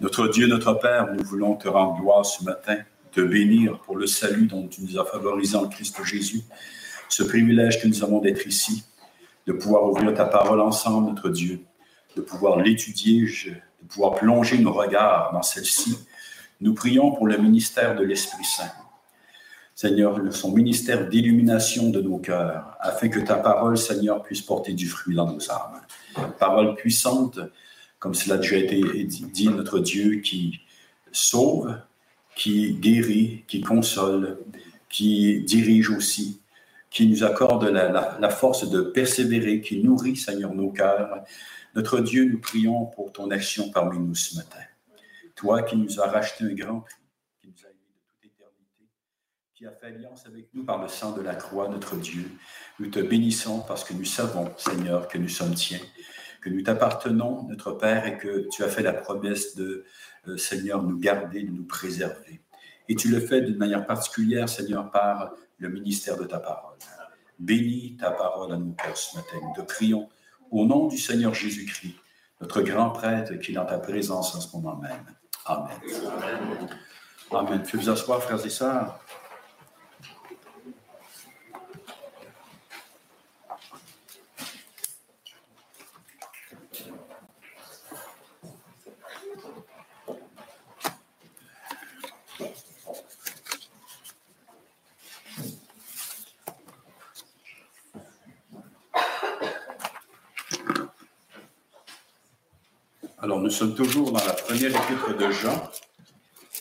Notre Dieu, notre Père, nous voulons te rendre gloire ce matin, te bénir pour le salut dont tu nous as favorisé en Christ Jésus, ce privilège que nous avons d'être ici, de pouvoir ouvrir ta parole ensemble, notre Dieu, de pouvoir l'étudier, de pouvoir plonger nos regards dans celle-ci. Nous prions pour le ministère de l'Esprit Saint. Seigneur, son ministère d'illumination de nos cœurs, afin que ta parole, Seigneur, puisse porter du fruit dans nos âmes. Parole puissante, comme cela a déjà été dit, notre Dieu qui sauve, qui guérit, qui console, qui dirige aussi, qui nous accorde la, force de persévérer, qui nourrit, Seigneur, nos cœurs. Notre Dieu, nous prions pour ton action parmi nous ce matin. Toi qui nous as racheté un grand prix, qui nous as aimés de toute éternité, qui a fait alliance avec nous par le sang de la croix, notre Dieu, nous te bénissons parce que nous savons, Seigneur, que nous sommes tiens nous t'appartenons, notre Père, et que tu as fait la promesse de, euh, Seigneur, nous garder, de nous préserver. Et tu le fais d'une manière particulière, Seigneur, par le ministère de ta parole. Bénis ta parole à nos cœurs ce matin. Nous te prions au nom du Seigneur Jésus-Christ, notre grand prêtre qui est dans ta présence en ce moment même. Amen. Amen. Amen. vous asseoir, frères et sœurs. Alors, nous sommes toujours dans la première épître de Jean,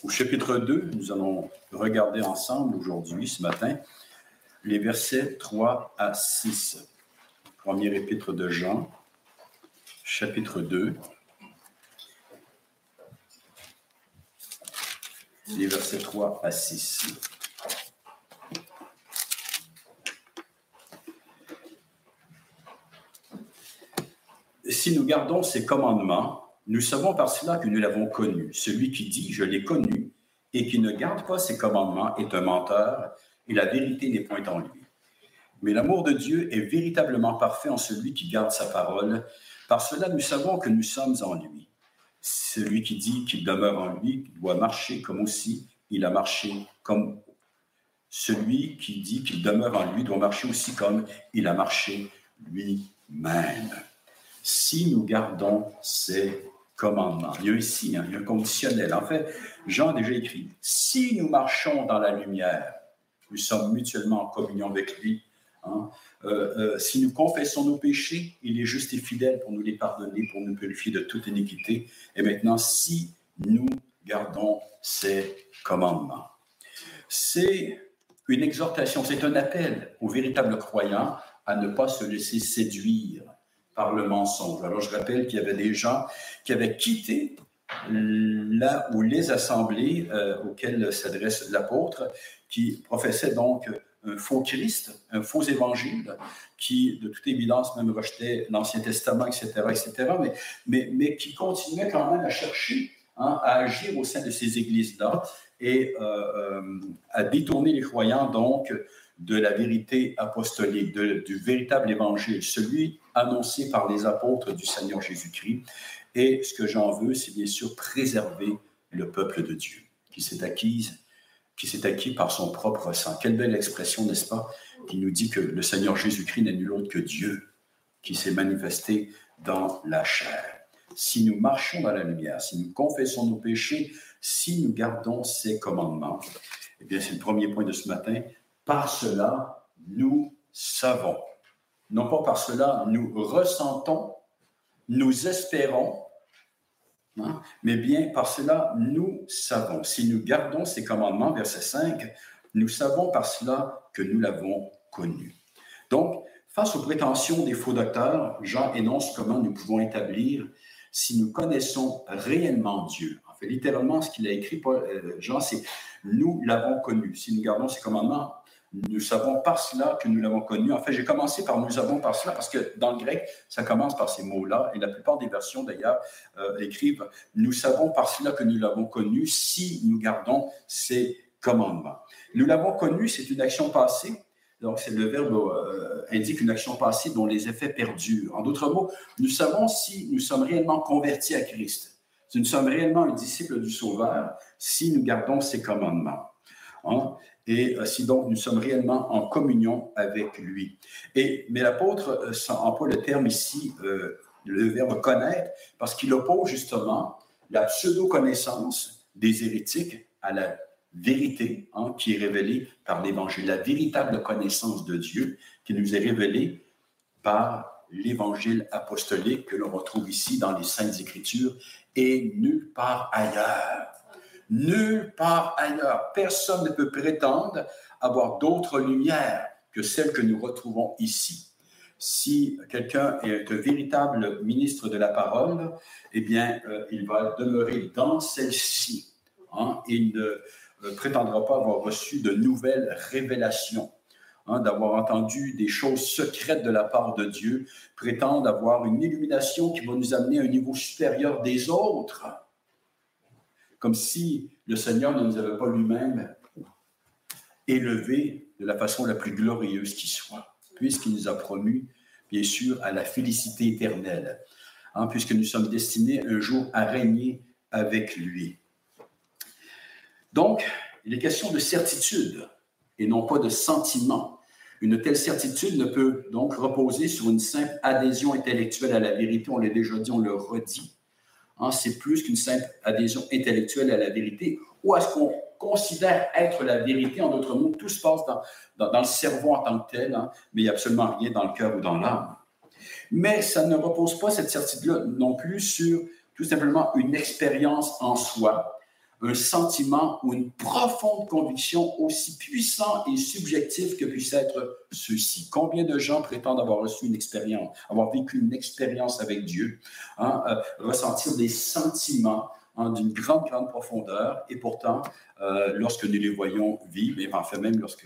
au chapitre 2. Nous allons regarder ensemble aujourd'hui, ce matin, les versets 3 à 6. Première épître de Jean, chapitre 2. Les versets 3 à 6. Si nous gardons ces commandements, nous savons par cela que nous l'avons connu. Celui qui dit Je l'ai connu et qui ne garde pas ses commandements est un menteur et la vérité n'est point en lui. Mais l'amour de Dieu est véritablement parfait en celui qui garde sa parole. Par cela, nous savons que nous sommes en lui. Celui qui dit qu'il demeure en lui doit marcher comme aussi il a marché comme celui qui dit qu'il demeure en lui doit marcher aussi comme il a marché lui-même. Si nous gardons ses commandement. Il y a ici, hein, il y a un conditionnel. En fait, Jean a déjà écrit, si nous marchons dans la lumière, nous sommes mutuellement en communion avec lui. Hein. Euh, euh, si nous confessons nos péchés, il est juste et fidèle pour nous les pardonner, pour nous purifier de toute iniquité. Et maintenant, si nous gardons ses commandements. C'est une exhortation, c'est un appel aux véritables croyants à ne pas se laisser séduire par le mensonge. Alors, je rappelle qu'il y avait des gens qui avaient quitté là où les assemblées euh, auxquelles s'adresse l'apôtre, qui professaient donc un faux Christ, un faux évangile, qui, de toute évidence, même rejetait l'Ancien Testament, etc., etc., mais, mais, mais qui continuait quand même à chercher, hein, à agir au sein de ces églises-là et euh, euh, à détourner les croyants, donc, de la vérité apostolique, du véritable évangile, celui annoncé par les apôtres du Seigneur Jésus-Christ. Et ce que j'en veux, c'est bien sûr préserver le peuple de Dieu, qui s'est acquis, qui s'est acquis par son propre sang. Quelle belle expression, n'est-ce pas, qui nous dit que le Seigneur Jésus-Christ n'est nul autre que Dieu, qui s'est manifesté dans la chair. Si nous marchons dans la lumière, si nous confessons nos péchés, si nous gardons ses commandements, eh bien, c'est le premier point de ce matin, par cela, nous savons. Non pas par cela, nous ressentons, nous espérons, hein, mais bien par cela, nous savons. Si nous gardons ces commandements, verset 5, nous savons par cela que nous l'avons connu. Donc, face aux prétentions des faux docteurs, Jean énonce comment nous pouvons établir si nous connaissons réellement Dieu. En fait, littéralement, ce qu'il a écrit, euh, Jean, c'est nous l'avons connu. Si nous gardons ces commandements, nous savons par cela que nous l'avons connu. En fait, j'ai commencé par nous avons par cela parce que dans le grec, ça commence par ces mots-là et la plupart des versions d'ailleurs euh, écrivent nous savons par cela que nous l'avons connu si nous gardons ses commandements. Nous l'avons connu, c'est une action passée. Donc, c'est le verbe euh, indique une action passée dont les effets perdurent. En d'autres mots, nous savons si nous sommes réellement convertis à Christ. nous sommes réellement un disciple du Sauveur si nous gardons ses commandements. Hein? Et euh, si donc nous sommes réellement en communion avec lui. Et, mais l'apôtre euh, emploie le terme ici, euh, le verbe connaître, parce qu'il oppose justement la pseudo-connaissance des hérétiques à la vérité hein, qui est révélée par l'Évangile, la véritable connaissance de Dieu qui nous est révélée par l'Évangile apostolique que l'on retrouve ici dans les Saintes Écritures et nulle part ailleurs. Nulle part ailleurs. Personne ne peut prétendre avoir d'autres lumières que celles que nous retrouvons ici. Si quelqu'un est un véritable ministre de la parole, eh bien, euh, il va demeurer dans celle-ci. Hein. Il ne euh, prétendra pas avoir reçu de nouvelles révélations. Hein, d'avoir entendu des choses secrètes de la part de Dieu, prétendre avoir une illumination qui va nous amener à un niveau supérieur des autres comme si le Seigneur ne nous avait pas lui-même élevé de la façon la plus glorieuse qui soit, puisqu'il nous a promu, bien sûr, à la félicité éternelle, hein, puisque nous sommes destinés un jour à régner avec lui. Donc, il est question de certitude et non pas de sentiment. Une telle certitude ne peut donc reposer sur une simple adhésion intellectuelle à la vérité, on l'a déjà dit, on le redit, C'est plus qu'une simple adhésion intellectuelle à la vérité, ou à ce qu'on considère être la vérité. En d'autres mots, tout se passe dans, dans, le cerveau en tant que tel, hein, mais il n'y a absolument rien dans le cœur ou dans l'âme. Mais ça ne repose pas cette certitude-là non plus sur tout simplement une expérience en soi, un sentiment ou une profonde conviction aussi puissant et subjectif que puisse être ceci. Combien de gens prétendent avoir reçu une expérience, avoir vécu une expérience avec Dieu, hein, euh, ressentir des sentiments hein, d'une grande, grande profondeur, et pourtant, euh, lorsque nous les voyons vivre, et enfin même lorsque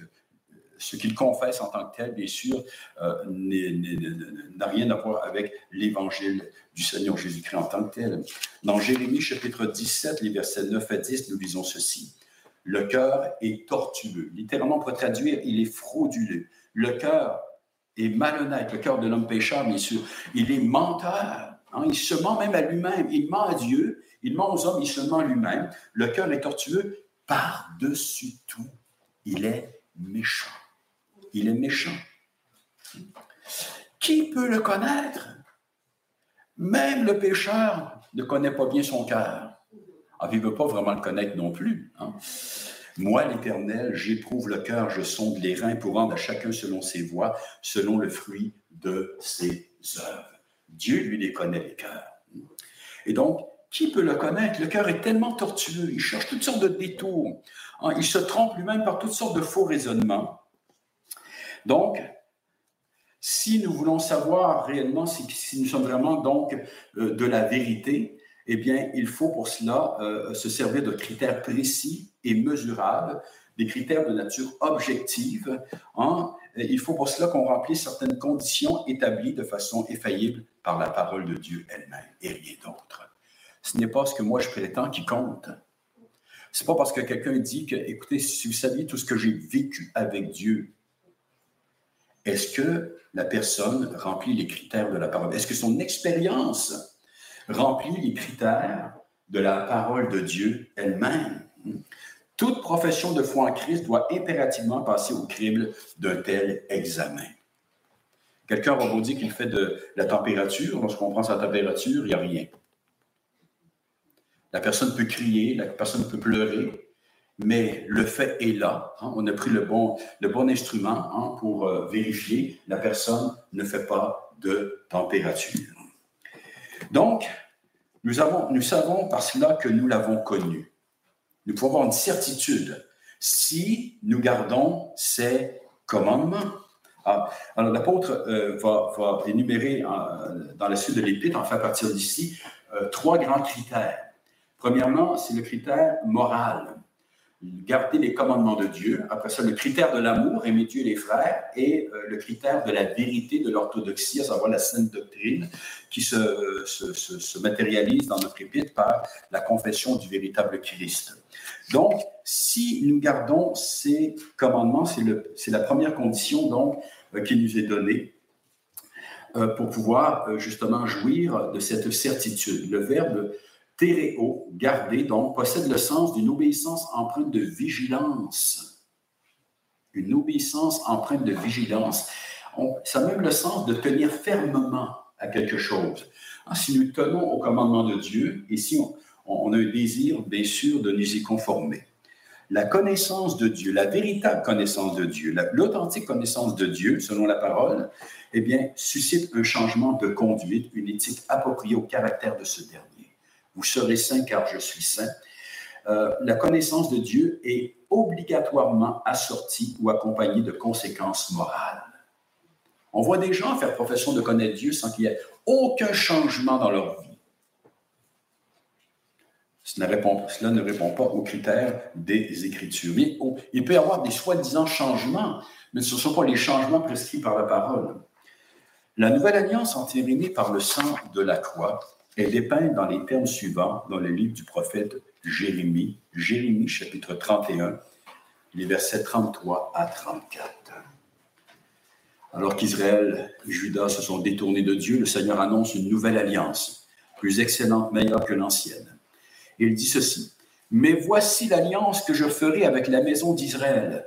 ce qu'il confesse en tant que tel, bien sûr, euh, n'a rien à voir avec l'évangile du Seigneur Jésus-Christ en tant que tel. Dans Jérémie chapitre 17, les versets 9 à 10, nous lisons ceci. Le cœur est tortueux. Littéralement, pour traduire, il est frauduleux. Le cœur est malhonnête. Le cœur de l'homme pécheur, bien sûr. Il est menteur. Hein. Il se ment même à lui-même. Il ment à Dieu. Il ment aux hommes. Il se ment à lui-même. Le cœur est tortueux par-dessus tout. Il est méchant il est méchant. Qui peut le connaître? Même le pécheur ne connaît pas bien son cœur. Ah, il ne veut pas vraiment le connaître non plus. Hein. Moi, l'Éternel, j'éprouve le cœur, je sonde les reins pour rendre à chacun selon ses voies, selon le fruit de ses œuvres. Dieu, lui, les connaît, les cœurs. Et donc, qui peut le connaître? Le cœur est tellement tortueux, il cherche toutes sortes de détours. Hein. Il se trompe lui-même par toutes sortes de faux raisonnements. Donc, si nous voulons savoir réellement si, nous sommes vraiment donc euh, de la vérité, eh bien, il faut pour cela euh, se servir de critères précis et mesurables, des critères de nature objective. Hein. Il faut pour cela qu'on remplisse certaines conditions établies de façon infaillible par la parole de Dieu elle-même et rien d'autre. Ce n'est pas ce que moi je prétends qui compte. C'est pas parce que quelqu'un dit que, écoutez, si vous saviez tout ce que j'ai vécu avec Dieu, est-ce que la personne remplit les critères de la parole? Est-ce que son expérience remplit les critères de la parole de Dieu elle-même? Toute profession de foi en Christ doit impérativement passer au crible d'un tel examen. Quelqu'un va vous dire qu'il fait de la température. Lorsqu'on prend sa température, il n'y a rien. La personne peut crier, la personne peut pleurer, mais le fait est là. Hein. on a pris le bon, instrument hein, pour euh, vérifier. La personne ne fait pas de température. Donc, nous, avons, nous savons par cela que nous l'avons connu. Nous pouvons avoir une certitude si nous gardons ces commandements. Ah, alors, l'apôtre euh, va, énumérer dans la suite de l'Épître, en fait à partir d'ici, euh, trois grands critères. Premièrement, c'est le critère moral garder les commandements de Dieu. Après ça, le critère de l'amour, aimer Dieu les frères, et euh, le critère de la vérité de l'orthodoxie, à savoir la sainte doctrine, qui se, matérialise dans notre épître par la confession du véritable Christ. Donc, si nous gardons ces commandements, c'est la première condition donc euh, qui nous est donnée euh, pour pouvoir justement jouir de cette certitude. Le verbe Théréo, garder, donc, possède le sens d'une obéissance empreinte de vigilance. Une obéissance empreinte de vigilance. ça a même le sens de tenir fermement à quelque chose. Ah, si nous tenons au commandement de Dieu et si on, a un désir, bien sûr, de nous y conformer. La connaissance de Dieu, la véritable connaissance de Dieu, l'authentique connaissance de Dieu, selon la parole, eh bien, suscite un changement de conduite, une éthique appropriée au caractère de ce dernier. Vous serez saint car je suis saint. Euh, la connaissance de Dieu est obligatoirement assortie ou accompagnée de conséquences morales. On voit des gens faire profession de connaître Dieu sans qu'il y ait aucun changement dans leur vie. Cela ne répond, cela ne répond pas aux critères des Écritures. il peut y avoir des soi-disant changements, mais ce ne sont pas les changements prescrits par la parole. La nouvelle alliance entérinée par le sang de la croix est dépeinte dans les termes suivants dans le livre du prophète Jérémie, Jérémie chapitre 31, les versets 33 à 34. Alors qu'Israël et Judas se sont détournés de Dieu, le Seigneur annonce une nouvelle alliance, plus excellente, meilleure que l'ancienne. Il dit ceci, Mais voici l'alliance que je ferai avec la maison d'Israël.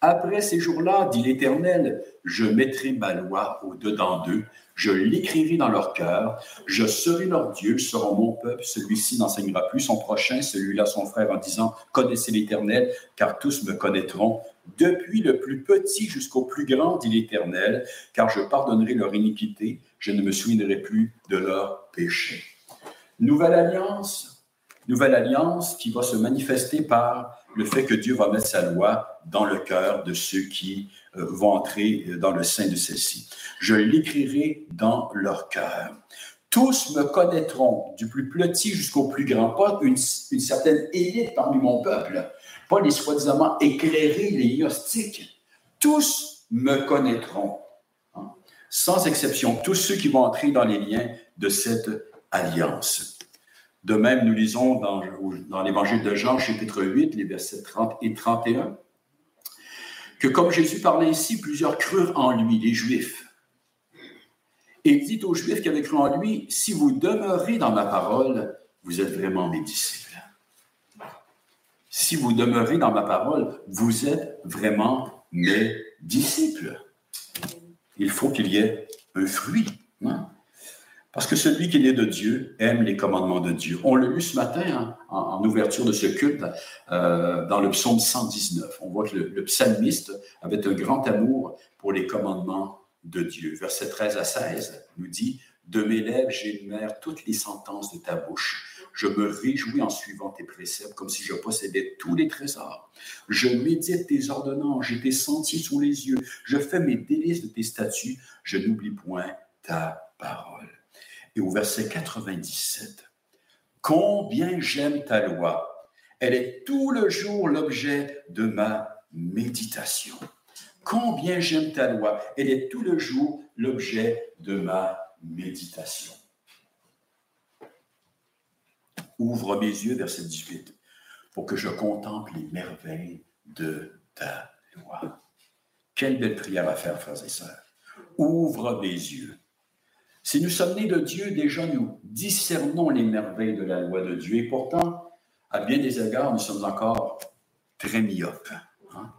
Après ces jours-là, dit l'Éternel, je mettrai ma loi au-dedans d'eux je l'écrirai dans leur cœur, je serai leur Dieu, ils seront mon peuple, celui-ci n'enseignera plus son prochain, celui-là son frère, en disant, connaissez l'Éternel, car tous me connaîtront, depuis le plus petit jusqu'au plus grand, dit l'Éternel, car je pardonnerai leur iniquité, je ne me souviendrai plus de leur péché. Nouvelle alliance, nouvelle alliance qui va se manifester par le fait que Dieu va mettre sa loi dans le cœur de ceux qui euh, vont entrer dans le sein de celle-ci. Je l'écrirai dans leur cœur. Tous me connaîtront, du plus petit jusqu'au plus grand, pas une, certaine élite parmi mon peuple, pas les soi-disant éclairés, les gnostiques. Tous me connaîtront, hein. sans exception, tous ceux qui vont entrer dans les liens de cette alliance. De même, nous lisons dans, l'Évangile de Jean, chapitre 8, les versets 30 et 31, que comme Jésus parlait ainsi, plusieurs crurent en lui, les Juifs. Et il dit aux Juifs qui avaient cru en lui, si vous demeurez dans ma parole, vous êtes vraiment mes disciples. Si vous demeurez dans ma parole, vous êtes vraiment mes disciples. Il faut qu'il y ait un fruit. Hein? Parce que celui qui est né de Dieu aime les commandements de Dieu. On l'a lu ce matin hein, en, ouverture de ce culte euh, dans le psaume 119. On voit que le, psalmiste avait un grand amour pour les commandements de Dieu. Verset 13 à 16 nous dit De mes lèvres j'énumère toutes les sentences de ta bouche. Je me réjouis en suivant tes préceptes comme si je possédais tous les trésors. Je médite tes ordonnances, j'ai tes sentiers sous les yeux. Je fais mes délices de tes statuts. Je n'oublie point ta parole et au verset 97. Combien j'aime ta loi. Elle est tout le jour l'objet de ma méditation. Combien j'aime ta loi. Elle est tout le jour l'objet de ma méditation. Ouvre mes yeux, verset 18, pour que je contemple les merveilles de ta loi. Quelle belle prière à faire, frères et sœurs. Ouvre mes yeux si nous sommes nés de Dieu, déjà nous discernons les merveilles de la loi de Dieu. Et pourtant, à bien des égards, nous sommes encore très myopes. Hein.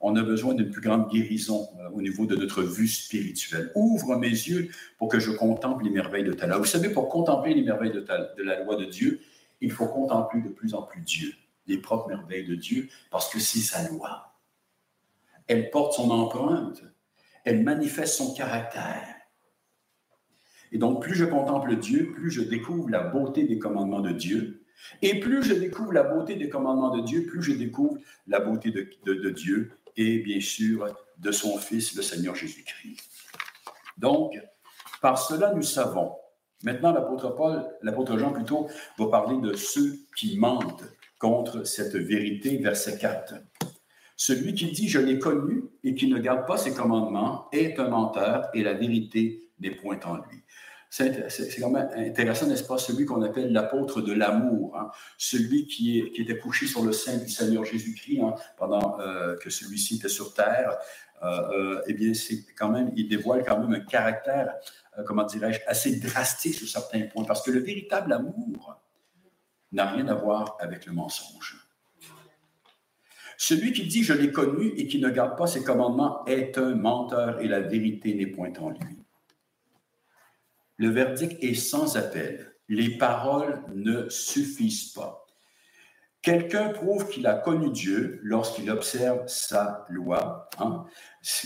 On a besoin d'une plus grande guérison euh, au niveau de notre vue spirituelle. Ouvre mes yeux pour que je contemple les merveilles de ta loi. Vous savez, pour contempler les merveilles de, de la loi de Dieu, il faut contempler de plus en plus Dieu, les propres merveilles de Dieu, parce que c'est sa loi. Elle porte son empreinte, elle manifeste son caractère. Et donc, plus je contemple Dieu, plus je découvre la beauté des commandements de Dieu. Et plus je découvre la beauté des commandements de Dieu, plus je découvre la beauté de, Dieu et bien sûr de son Fils, le Seigneur Jésus-Christ. Donc, par cela, nous savons. Maintenant, l'apôtre Paul, l'apôtre Jean plutôt, va parler de ceux qui mentent contre cette vérité, verset 4. Celui qui dit je l'ai connu et qui ne garde pas ses commandements est un menteur et la vérité n'est point en lui. C'est quand même intéressant, n'est-ce pas, celui qu'on appelle l'apôtre de l'amour, hein. celui qui, est, était couché sur le sein du Seigneur Jésus-Christ hein, pendant euh, que celui-ci était sur terre. Euh, euh, eh bien, c'est quand même, il dévoile quand même un caractère, comment dirais-je, assez drastique sur certains points, parce que le véritable amour n'a rien à voir avec le mensonge. Celui qui dit je l'ai connu et qui ne garde pas ses commandements est un menteur et la vérité n'est point en lui. Le verdict est sans appel. Les paroles ne suffisent pas. Quelqu'un prouve qu'il a connu Dieu lorsqu'il observe sa loi, hein,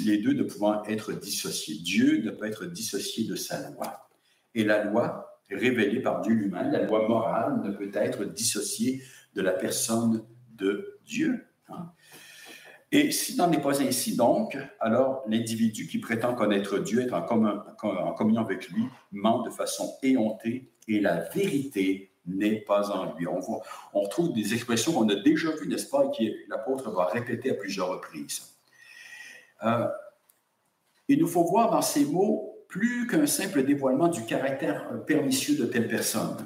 les deux ne pouvant être dissociés. Dieu ne peut être dissocié de sa loi. Et la loi révélée par Dieu lui-même, la loi morale, ne peut être dissociée de la personne de Dieu. Hein. Et s'il n'en est pas ainsi, donc, alors l'individu qui prétend connaître Dieu, être en, communion avec lui, ment de façon éhontée et la vérité n'est pas en lui. On, voit, on retrouve des expressions qu'on a déjà vues, n'est-ce pas, et que l'apôtre va répéter à plusieurs reprises. Euh, il nous faut voir dans ces mots plus qu'un simple dévoilement du caractère pernicieux de telle personne.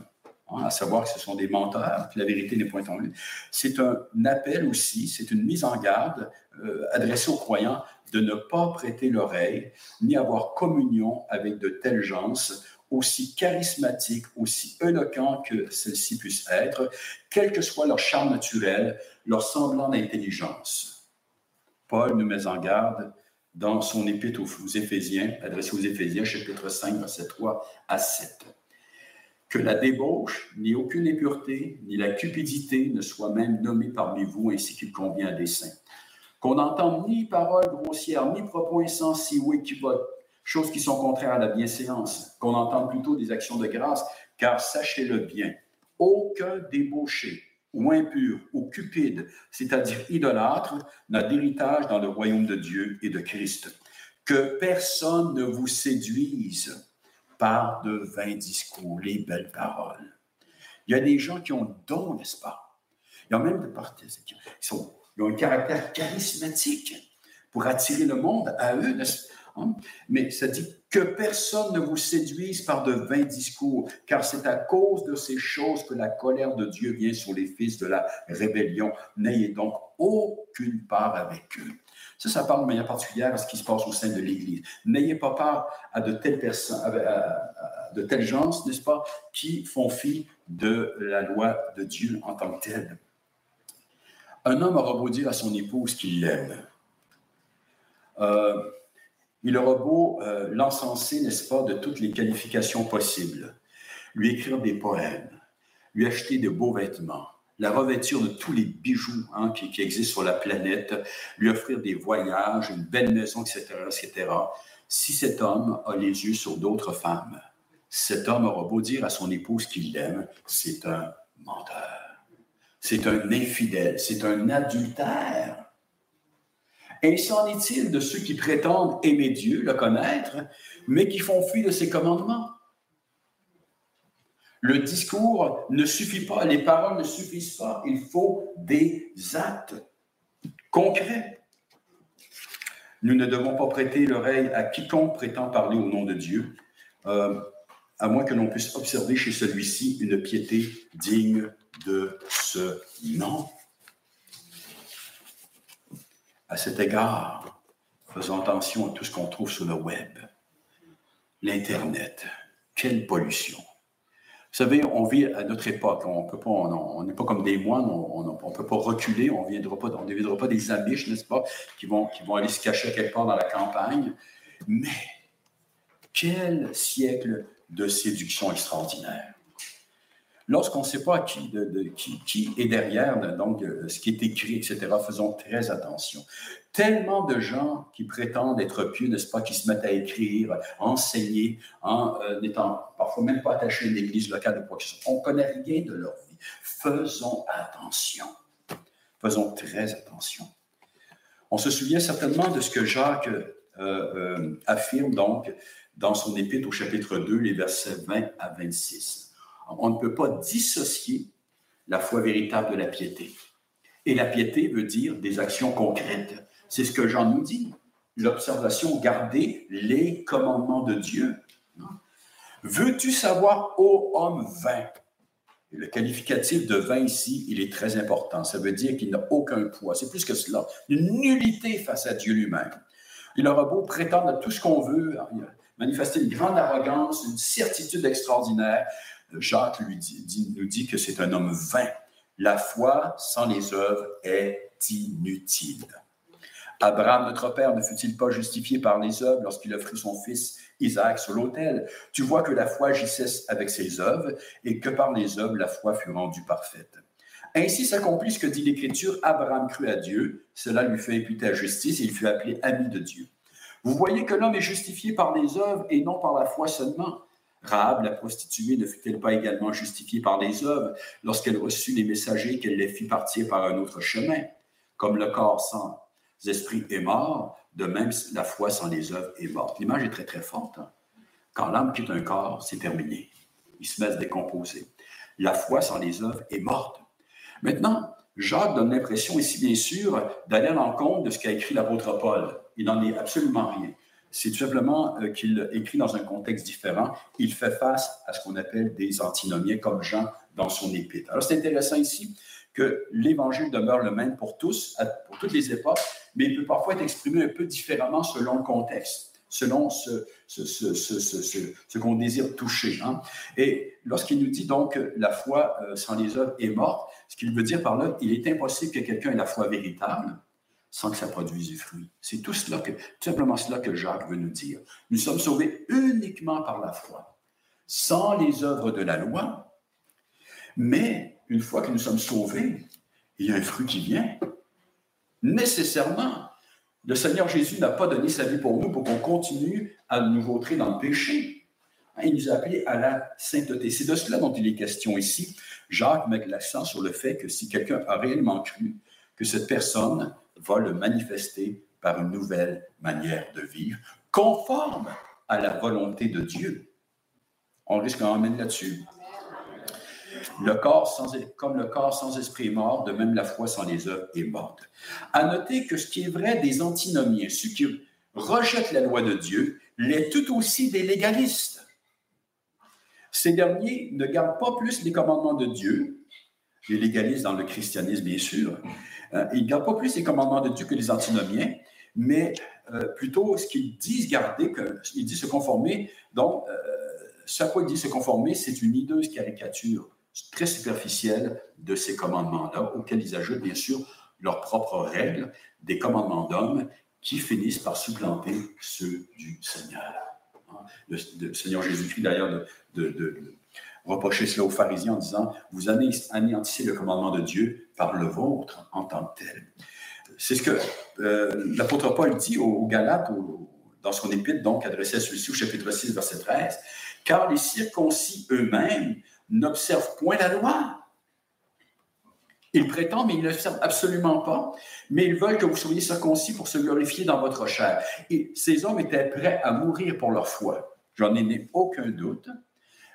À savoir que ce sont des menteurs, que la vérité n'est point en lui. C'est un appel aussi, c'est une mise en garde euh, adressée aux croyants de ne pas prêter l'oreille ni avoir communion avec de telles gens aussi charismatiques, aussi éloquents que celles-ci puissent être, quel que soit leur charme naturel, leur semblant d'intelligence. Paul nous met en garde dans son épître aux Éphésiens, adressé aux Éphésiens, chapitre 5, verset 3 à 7 que la débauche, ni aucune impureté, ni la cupidité ne soient même nommées parmi vous ainsi qu'il convient à des saints. Qu'on n'entende ni paroles grossières, ni propos insensés ou équivoques, choses qui sont contraires à la bienséance, qu'on entende plutôt des actions de grâce, car sachez-le bien, aucun débauché ou impur ou cupide, c'est-à-dire idolâtre, n'a d'héritage dans le royaume de Dieu et de Christ. Que personne ne vous séduise par de vains discours, les belles paroles. Il y a des gens qui ont don, n'est-ce pas? Il y a même des parties qui? Ont un caractère charismatique pour attirer le monde à eux, hein? Mais ça dit que personne ne vous séduise par de vains discours, car c'est à cause de ces choses que la colère de Dieu vient sur les fils de la rébellion. N'ayez donc aucune part avec eux. Ça, ça parle de manière particulière à ce qui se passe au sein de l'Église. N'ayez pas peur à de telles personnes, de telles gens, n'est-ce pas, qui font fi de la loi de Dieu en tant que telle. Un homme aura beau dire à son épouse qu'il l'aime. Euh, il aura beau euh, l'encenser, n'est-ce pas, de toutes les qualifications possibles, lui écrire des poèmes, lui acheter de beaux vêtements, la revêture de tous les bijoux hein, qui, existent sur la planète, lui offrir des voyages, une belle maison, etc., etc. Si cet homme a les yeux sur d'autres femmes, cet homme aura beau dire à son épouse qu'il l'aime, c'est un menteur. C'est un infidèle, c'est un adultère. Ainsi en est-il de ceux qui prétendent aimer Dieu, le connaître, mais qui font fuir de ses commandements? Le discours ne suffit pas, les paroles ne suffisent pas, il faut des actes concrets. Nous ne devons pas prêter l'oreille à quiconque prétend parler au nom de Dieu, euh, à moins que l'on puisse observer chez celui-ci une piété digne de ce nom. À cet égard, faisons attention à tout ce qu'on trouve sur le web, l'Internet. Quelle pollution! Vous savez, on vit à notre époque. On n'est pas comme des moines. On ne peut pas reculer. On ne on deviendra pas des amiches, n'est-ce pas, qui vont, qui vont aller se cacher quelque part dans la campagne. Mais quel siècle de séduction extraordinaire. Lorsqu'on ne sait pas qui, est derrière, donc euh, ce qui est écrit, etc., faisons très attention tellement de gens qui prétendent être pieux, n'est-ce pas, qui se mettent à écrire, à enseigner, en euh, n'étant parfois même pas attachés à une église locale de quoi. On ne connaît rien de leur vie. Faisons attention. Faisons très attention. On se souvient certainement de ce que Jacques euh, affirme donc dans son épître au chapitre 2, les versets 20 à 26. On ne peut pas dissocier la foi véritable de la piété. Et la piété veut dire des actions concrètes c'est ce que Jean nous dit. L'observation, garder les commandements de Dieu. Veux-tu savoir, ô homme vain? le qualificatif de vain ici, il est très important. Ça veut dire qu'il n'a aucun poids. C'est plus que cela. Une nullité face à Dieu lui-même. Il aura beau prétendre à tout ce qu'on veut, manifester une grande arrogance, une certitude extraordinaire, Jacques nous dit que c'est un homme vain. La foi sans les œuvres est inutile. Abraham, notre père, ne fut-il pas justifié par les œuvres lorsqu'il offrit son fils Isaac sur l'autel? Tu vois que la foi agissait avec ses œuvres et que par les œuvres, la foi fut rendue parfaite. Ainsi s'accomplit ce que dit l'Écriture, Abraham crut à Dieu, cela lui fait imputer à justice et il fut appelé ami de Dieu. Vous voyez que l'homme est justifié par les œuvres et non par la foi seulement. Rahab, la prostituée, ne fut-elle pas également justifiée par les œuvres lorsqu'elle reçut les messagers qu'elle les fit partir par un autre chemin? Comme le corps sans esprit est mort, de même la foi sans les œuvres est morte. L'image est très très forte. Hein. Quand l'âme quitte un corps, c'est terminé. Il se met à se décomposer. La foi sans les œuvres est morte. Maintenant, Jacques donne l'impression ici, bien sûr, d'aller à l'encontre de ce qu'a écrit l'apôtre Paul. Il n'en est absolument rien. C'est tout simplement euh, qu'il écrit dans un contexte différent. Il fait face à ce qu'on appelle des antinomiens, comme Jean dans son épître. Alors, c'est intéressant ici que l'Évangile demeure le même pour tous, pour toutes les époques, mais il peut parfois être exprimé un peu différemment selon le contexte, selon ce, qu'on désire toucher. Hein. Et lorsqu'il nous dit donc que la foi euh, sans les œuvres est morte, ce qu'il veut dire par là, il est impossible que quelqu'un ait la foi véritable sans que ça produise du fruit. C'est tout cela que, simplement cela que Jacques veut nous dire. Nous sommes sauvés uniquement par la foi, sans les œuvres de la loi, mais une fois que nous sommes sauvés, il y a un fruit qui vient. Nécessairement, le Seigneur Jésus n'a pas donné sa vie pour nous pour qu'on continue à nous vautrer dans le péché. Il nous a appelés à la sainteté. C'est de cela dont il est question ici. Jacques met l'accent sur le fait que si quelqu'un a réellement cru, que cette personne va le manifester par une nouvelle manière de vivre, conforme à la volonté de Dieu. On risque d'en emmène là-dessus. Le corps sans, comme le corps sans esprit est mort, de même la foi sans les œuvres est morte. À noter que ce qui est vrai des antinomiens, ceux qui rejettent la loi de Dieu, l'est tout aussi des légalistes. Ces derniers ne gardent pas plus les commandements de Dieu, les légalistes dans le christianisme bien sûr, euh, ils ne gardent pas plus les commandements de Dieu que les antinomiens, mais euh, plutôt ce qu'ils disent garder, que, ils disent se conformer. Donc, euh, ce à quoi ils disent se conformer, c'est une hideuse caricature très superficielle de ces commandements-là, auxquels ils ajoutent bien sûr leurs propres règles, des commandements d'hommes qui finissent par supplanter ceux du Seigneur. Hein, le, Seigneur Jésus-Christ, d'ailleurs, reprocher cela aux pharisiens en disant, vous anéantissez le commandement de Dieu par le vôtre en tant que tel. C'est ce que euh, l'apôtre Paul dit aux, Galates, dans son épître, donc adressé à celui-ci au chapitre 6, verset 13, car les circoncis eux-mêmes n'observent point la loi. Ils prétendent, mais ils ne l'observent absolument pas, mais ils veulent que vous soyez circoncis pour se glorifier dans votre chair. Et ces hommes étaient prêts à mourir pour leur foi. J'en ai aucun doute,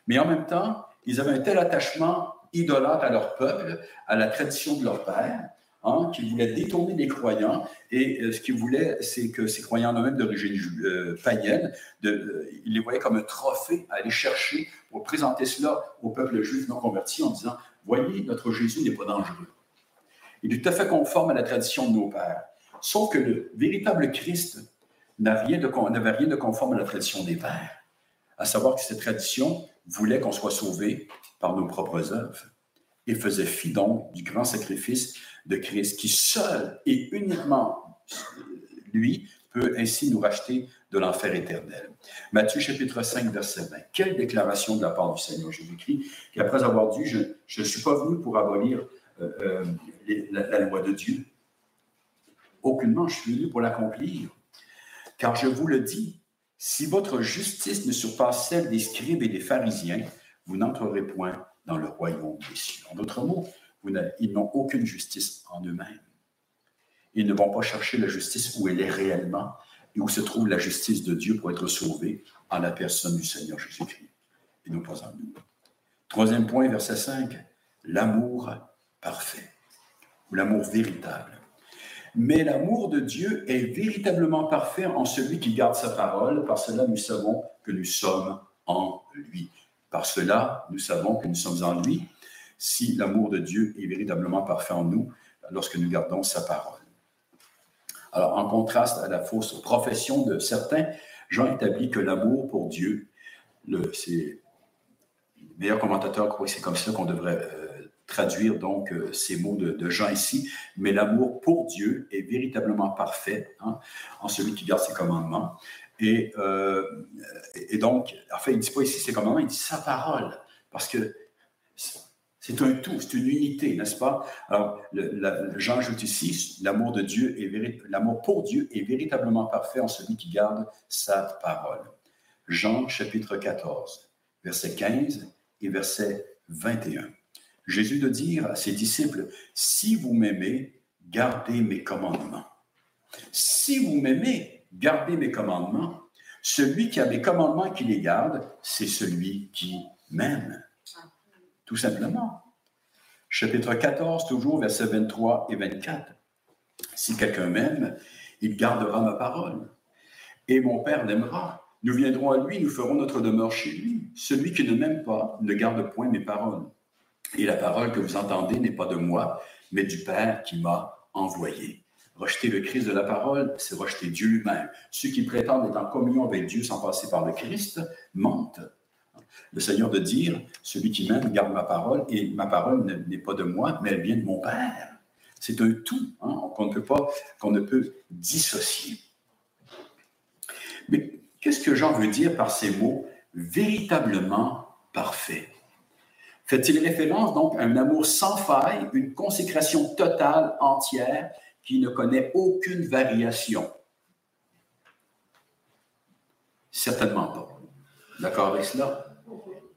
mais en même temps, ils avaient un tel attachement idolâtre à leur peuple, à la tradition de leur père, hein, qu'ils voulaient détourner les croyants. Et euh, ce qu'ils voulaient, c'est que ces croyants eux-mêmes d'origine euh, païenne, euh, ils les voyaient comme un trophée à aller chercher pour présenter cela au peuple juif non converti en disant Voyez, notre Jésus n'est pas dangereux. Il est tout à fait conforme à la tradition de nos pères. Sauf que le véritable Christ n'avait rien, rien de conforme à la tradition des pères. À savoir que cette tradition voulait qu'on soit sauvé par nos propres œuvres et faisait fi donc du grand sacrifice de Christ qui seul et uniquement lui peut ainsi nous racheter de l'enfer éternel. Matthieu chapitre 5, verset 20. Quelle déclaration de la part du Seigneur Jésus-Christ, qu'après avoir dit, je ne suis pas venu pour abolir euh, euh, la, loi de Dieu. Aucunement, je suis venu pour l'accomplir. Car je vous le dis, si votre justice ne surpasse celle des scribes et des pharisiens, vous n'entrerez point dans le royaume des cieux. En d'autres mots, ils n'ont aucune justice en eux-mêmes. Ils ne vont pas chercher la justice où elle est réellement, et où se trouve la justice de Dieu pour être sauvé en la personne du Seigneur Jésus-Christ, et non pas en nous. Troisième point, verset 5, l'amour parfait, ou l'amour véritable. Mais l'amour de Dieu est véritablement parfait en celui qui garde sa parole, par cela nous savons que nous sommes en lui. Par cela, nous savons que nous sommes en lui, si l'amour de Dieu est véritablement parfait en nous, lorsque nous gardons sa parole. Alors, en contraste à la fausse profession de certains, Jean établit que l'amour pour Dieu, c'est les meilleurs commentateurs croient que c'est comme ça qu'on devrait euh, traduire donc euh, ces mots de, Jean ici. Mais l'amour pour Dieu est véritablement parfait hein, en celui qui garde ses commandements. Et, et donc, en fait, il ne dit pas ici ses commandements, il dit sa parole. Parce que c'est un tout, c'est une unité, n'est-ce pas? Alors, Jean ajoute ici, l'amour de Dieu est l'amour pour Dieu est véritablement parfait en celui qui garde sa parole. Jean chapitre 14, verset 15 et verset 21. Jésus de dire à ses disciples, si vous m'aimez, gardez mes commandements. Si vous m'aimez, gardez mes commandements. Celui qui a mes commandements qui les garde, c'est celui qui m'aime tout simplement. Chapitre 14, toujours, versets 23 et 24. Si quelqu'un m'aime, il gardera ma parole. Et mon Père l'aimera. Nous viendrons à lui, nous ferons notre demeure chez lui. Celui qui ne m'aime pas ne garde point mes paroles. Et la parole que vous entendez n'est pas de moi, mais du Père qui m'a envoyé. Rejeter le Christ de la parole, c'est rejeter Dieu lui-même. Ceux qui prétendent être en communion avec Dieu sans passer par le Christ mentent. Le Seigneur de dire, celui qui m'aime garde ma parole, et ma parole n'est pas de moi, mais elle vient de mon Père. C'est un tout hein, qu'on ne peut qu'on ne peut dissocier. Mais qu'est-ce que Jean veut dire par ces mots véritablement parfait? Fait-il référence donc à un amour sans faille, une consécration totale, entière, qui ne connaît aucune variation? Certainement pas. D'accord avec cela?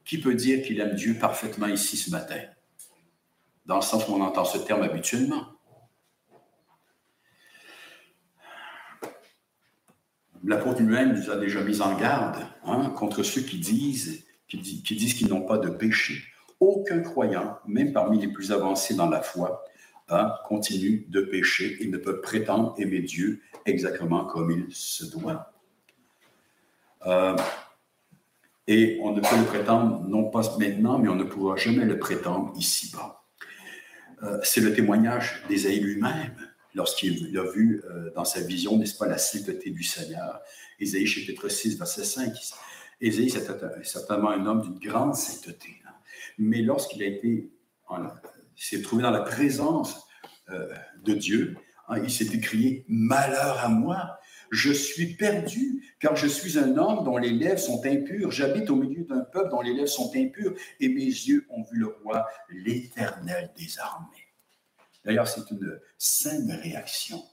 Qui peut dire qu'il aime Dieu parfaitement ici ce matin? Dans le sens où on entend ce terme habituellement. L'apôtre lui-même nous a déjà mis en garde hein, contre ceux qui disent qui, disent qu'ils n'ont pas de péché. Aucun croyant, même parmi les plus avancés dans la foi, hein, continue de pécher et ne peut prétendre aimer Dieu exactement comme il se doit. Euh, et on ne peut le prétendre, non pas maintenant, mais on ne pourra jamais le prétendre ici-bas. Euh, c'est le témoignage d'Ésaïe lui-même, lorsqu'il a vu euh, dans sa vision, n'est-ce pas, la sainteté du Seigneur. Ésaïe chapitre 6, verset 5. Ésaïe, c'est certainement un homme d'une grande sainteté. Mais lorsqu'il a été, s'est trouvé dans la présence euh, de Dieu, hein, il s'est écrié Malheur à moi, je suis perdu, car je suis un homme dont les lèvres sont impures. J'habite au milieu d'un peuple dont les lèvres sont impures, et mes yeux ont vu le roi, l'Éternel des armées. D'ailleurs, c'est une saine réaction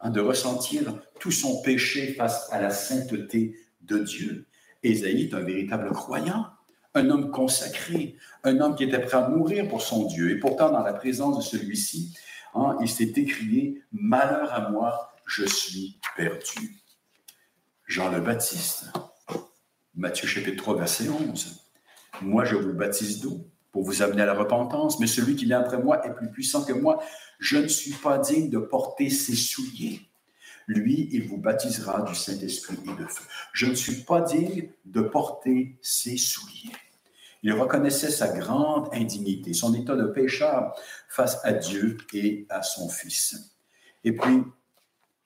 hein, de ressentir tout son péché face à la sainteté de Dieu. Ésaïe est un véritable croyant, un homme consacré, un homme qui était prêt à mourir pour son Dieu. Et pourtant, dans la présence de celui-ci, hein, il s'est écrié Malheur à moi, je suis perdu. Jean le Baptiste, Matthieu chapitre 3, verset 11. Moi, je vous baptise d'eau pour vous amener à la repentance, mais celui qui vient après moi est plus puissant que moi. Je ne suis pas digne de porter ses souliers. Lui, il vous baptisera du Saint-Esprit et de feu. Je ne suis pas digne de porter ses souliers. Il reconnaissait sa grande indignité, son état de pécheur face à Dieu et à son Fils. Et puis,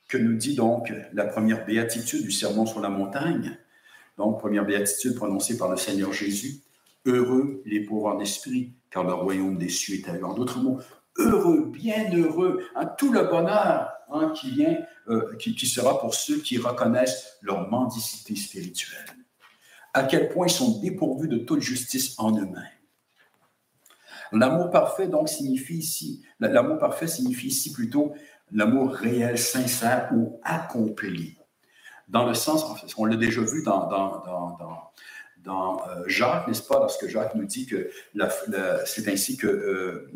que nous dit donc la première béatitude du Sermon sur la montagne? Donc, première béatitude prononcée par le Seigneur Jésus. Heureux les pauvres en esprit, car le royaume des cieux est à eux. En d'autres mots, heureux, bien heureux, hein, tout le bonheur hein, qui vient, euh, qui, sera pour ceux qui reconnaissent leur mendicité spirituelle. À quel point ils sont dépourvus de toute justice en eux-mêmes. L'amour parfait, donc, signifie ici, l'amour parfait signifie ici plutôt l'amour réel, sincère ou accompli. Dans le sens, on l'a déjà vu dans, dans, dans, euh, Jacques, n'est-ce pas, lorsque Jacques nous dit que c'est ainsi que, euh,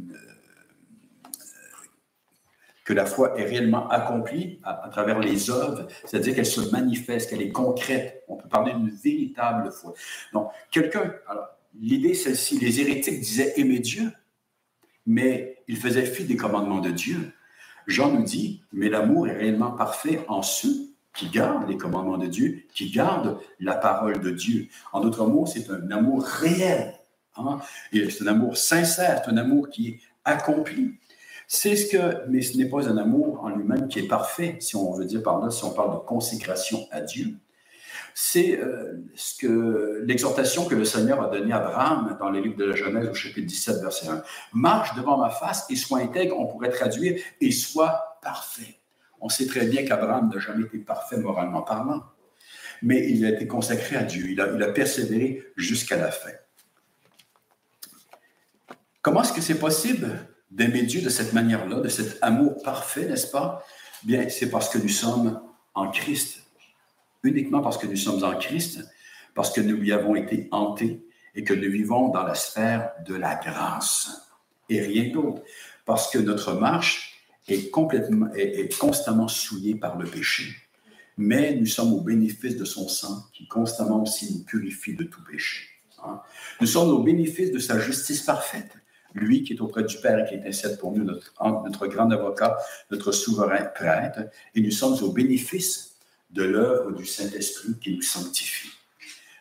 que la foi est réellement accomplie à, travers les œuvres, c'est-à-dire qu'elle se manifeste, qu'elle est concrète. On peut parler d'une véritable foi. Donc, quelqu'un, alors, l'idée celle-ci, les hérétiques disaient aimer Dieu, mais ils faisaient fi des commandements de Dieu. Jean nous dit, mais l'amour est réellement parfait en ceux qui gardent les commandements de Dieu, qui gardent la parole de Dieu. En d'autres mots, c'est un amour réel. Hein? C'est un amour sincère, c'est un amour qui est accompli. C'est ce que, mais ce n'est pas un amour en lui-même qui est parfait, si on veut dire par là, si on parle de consécration à Dieu. C'est euh, ce que l'exhortation que le Seigneur a donnée à Abraham dans les livres de la Genèse au chapitre 17, verset 1. Marche devant ma face et sois intègre, on pourrait traduire, et sois parfait. On sait très bien qu'Abraham n'a jamais été parfait moralement parlant, mais il a été consacré à Dieu, il a, il a persévéré jusqu'à la fin. Comment est-ce que c'est possible? D'aimer Dieu de cette manière-là, de cet amour parfait, n'est-ce pas? Bien, c'est parce que nous sommes en Christ uniquement parce que nous sommes en Christ, parce que nous lui avons été hantés et que nous vivons dans la sphère de la grâce et rien d'autre, parce que notre marche est complètement, est, constamment souillée par le péché. Mais nous sommes au bénéfice de son sang qui constamment aussi nous purifie de tout péché. Hein. Nous sommes au bénéfice de sa justice parfaite. Lui qui est auprès du Père et qui intercède pour nous, notre, grand avocat, notre souverain prêtre, et nous sommes au bénéfice de l'œuvre du Saint-Esprit qui nous sanctifie.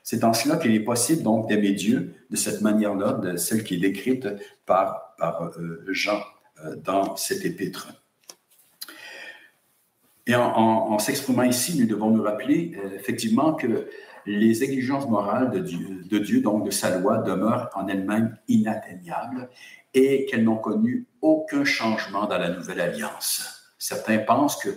C'est en cela qu'il est possible donc d'aimer Dieu de cette manière-là, de celle qui est décrite par, par euh, Jean euh, dans cette épître. Et en, s'exprimant ici, nous devons nous rappeler euh, effectivement que les exigences morales de Dieu, donc de sa loi, demeurent en elles-mêmes inatteignables et qu'elles n'ont connu aucun changement dans la nouvelle alliance. Certains pensent que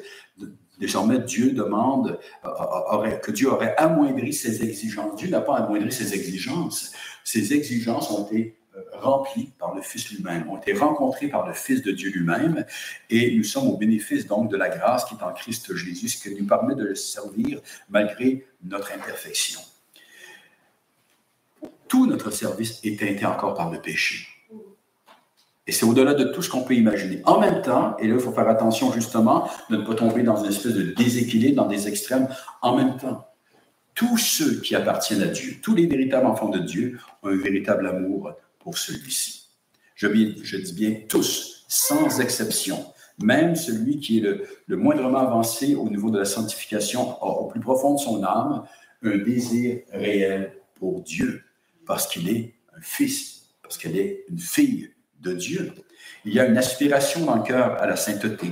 Désormais, Dieu demande euh, aurait, que Dieu aurait amoindri ses exigences. Dieu n'a pas amoindri ses exigences. Ses exigences ont été euh, remplies par le Fils lui-même, ont été rencontrées par le Fils de Dieu lui-même, et nous sommes au bénéfice donc de la grâce qui est en Christ Jésus, ce qui nous permet de le servir malgré notre imperfection. Tout notre service est teinté encore par le péché. Et c'est au-delà de tout ce qu'on peut imaginer. En même temps, et là, il faut faire attention justement de ne pas tomber dans une espèce de déséquilibre, dans des extrêmes. En même temps, tous ceux qui appartiennent à Dieu, tous les véritables enfants de Dieu, ont un véritable amour pour celui-ci. Je, dis bien tous, sans exception. Même celui qui est le, le moindrement avancé au niveau de la sanctification a au plus profond de son âme un désir réel pour Dieu, parce qu'il est un fils, parce qu'elle est une fille de Dieu. Il y a une aspiration dans le cœur à la sainteté.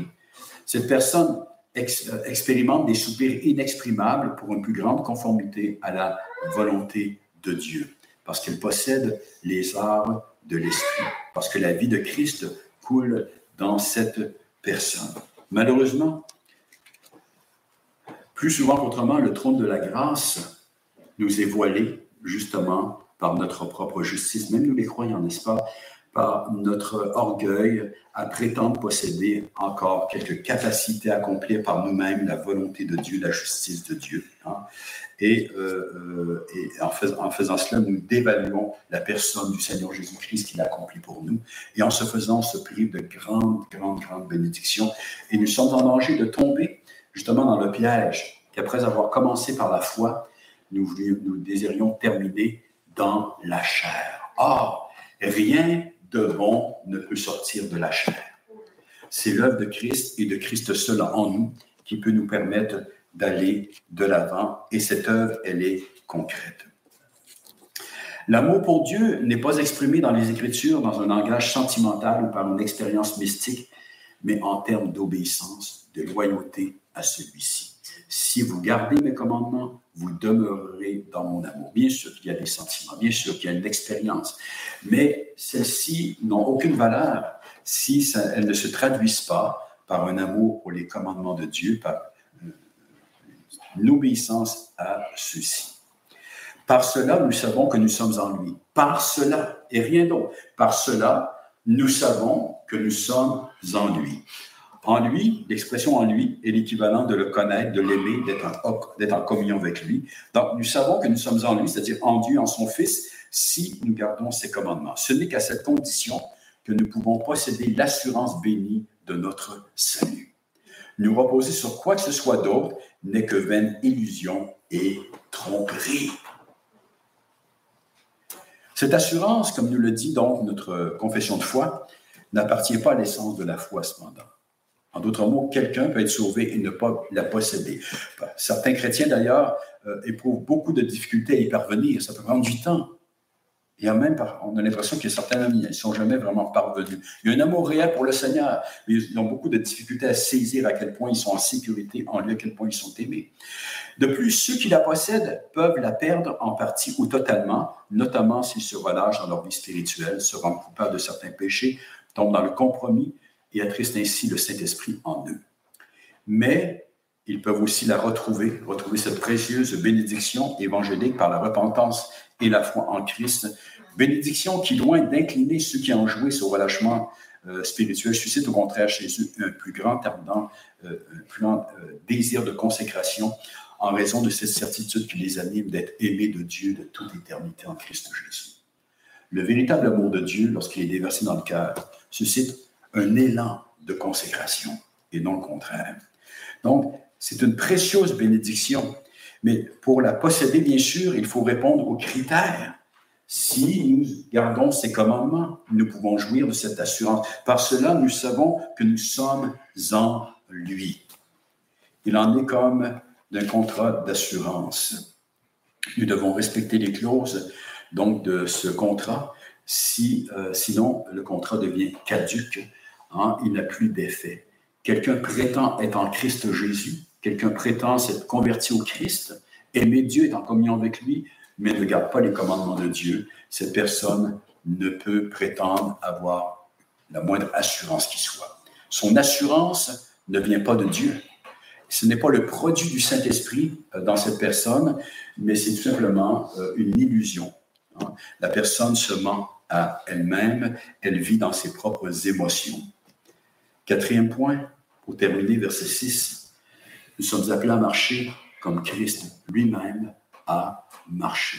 Cette personne euh, expérimente des soupirs inexprimables pour une plus grande conformité à la volonté de Dieu, parce qu'elle possède les arts de l'esprit, parce que la vie de Christ coule dans cette personne. Malheureusement, plus souvent qu'autrement, le trône de la grâce nous est voilé justement par notre propre justice, même nous les croyants, n'est-ce pas? par notre orgueil à prétendre posséder encore quelques capacités à accomplir par nous-mêmes la volonté de Dieu, la justice de Dieu. Hein. Et, euh, en, faisant cela, nous dévaluons la personne du Seigneur Jésus-Christ qui l'accomplit pour nous. Et en se faisant, se prive de grandes, grandes, grandes bénédictions. Et nous sommes en danger de tomber justement dans le piège qu'après avoir commencé par la foi, nous désirions terminer dans la chair. Or, rien de bon ne peut sortir de la chair. C'est l'œuvre de Christ et de Christ seul en nous qui peut nous permettre d'aller de l'avant et cette œuvre, elle est concrète. L'amour pour Dieu n'est pas exprimé dans les Écritures dans un langage sentimental ou par une expérience mystique, mais en termes d'obéissance, de loyauté à celui-ci. Si vous gardez mes commandements, vous demeurerez dans mon amour. Bien sûr qu'il y a des sentiments, bien sûr qu'il y a une expérience, mais celles-ci n'ont aucune valeur si elles ne se traduisent pas par un amour pour les commandements de Dieu, par une obéissance à ceux-ci. Par cela, nous savons que nous sommes en lui. Par cela, et rien d'autre. Par cela, nous savons que nous sommes en lui. En lui, l'expression en lui est l'équivalent de le connaître, de l'aimer, d'être en, communion avec lui. Donc, nous savons que nous sommes en lui, c'est-à-dire en Dieu, en son Fils, si nous gardons ses commandements. Ce n'est qu'à cette condition que nous pouvons posséder l'assurance bénie de notre salut. Nous reposer sur quoi que ce soit d'autre n'est que vaine illusion et tromperie. Cette assurance, comme nous le dit donc notre confession de foi, n'appartient pas à l'essence de la foi cependant. En d'autres mots, quelqu'un peut être sauvé et ne pas la posséder. Certains chrétiens, d'ailleurs, euh, éprouvent beaucoup de difficultés à y parvenir. Ça peut prendre du temps. Même, on a l'impression qu'il y a certains amis, ils ne sont jamais vraiment parvenus. Il y a un amour réel pour le Seigneur, mais ils ont beaucoup de difficultés à saisir à quel point ils sont en sécurité en lui, à quel point ils sont aimés. De plus, ceux qui la possèdent peuvent la perdre en partie ou totalement, notamment s'ils se relâchent dans leur vie spirituelle, se rendent coupables de certains péchés, tombent dans le compromis et attristent ainsi le Saint-Esprit en eux. Mais ils peuvent aussi la retrouver, retrouver cette précieuse bénédiction évangélique par la repentance et la foi en Christ. Bénédiction qui, loin d'incliner ceux qui ont joué ce relâchement euh, spirituel, suscite au contraire chez eux un plus grand ardent, euh, un plus grand euh, désir de consécration en raison de cette certitude qui les anime d'être aimés de Dieu de toute éternité en Christ Jésus. Le véritable amour de Dieu, lorsqu'il est déversé dans le cœur, suscite un élan de consécration et non le contraire. Donc, c'est une précieuse bénédiction mais pour la posséder, bien sûr, il faut répondre aux critères. Si nous gardons ces commandements, nous pouvons jouir de cette assurance. Par cela, nous savons que nous sommes en lui. Il en est comme d'un contrat d'assurance. Nous devons respecter les clauses donc de ce contrat. Euh, sinon, le contrat devient caduque. Hein, il n'a plus d'effet. Quelqu'un prétend être en Christ Jésus quelqu'un prétend s'être converti au Christ, aimer Dieu, est en communion avec lui, mais ne garde pas les commandements de Dieu, cette personne ne peut prétendre avoir la moindre assurance qui soit. Son assurance ne vient pas de Dieu. Ce n'est pas le produit du Saint-Esprit euh, dans cette personne, mais c'est tout simplement euh, une illusion. Hein. La personne se ment à elle-même, elle vit dans ses propres émotions. Quatrième point, pour terminer, verset 6. Nous sommes appelés à marcher comme Christ lui-même a marché.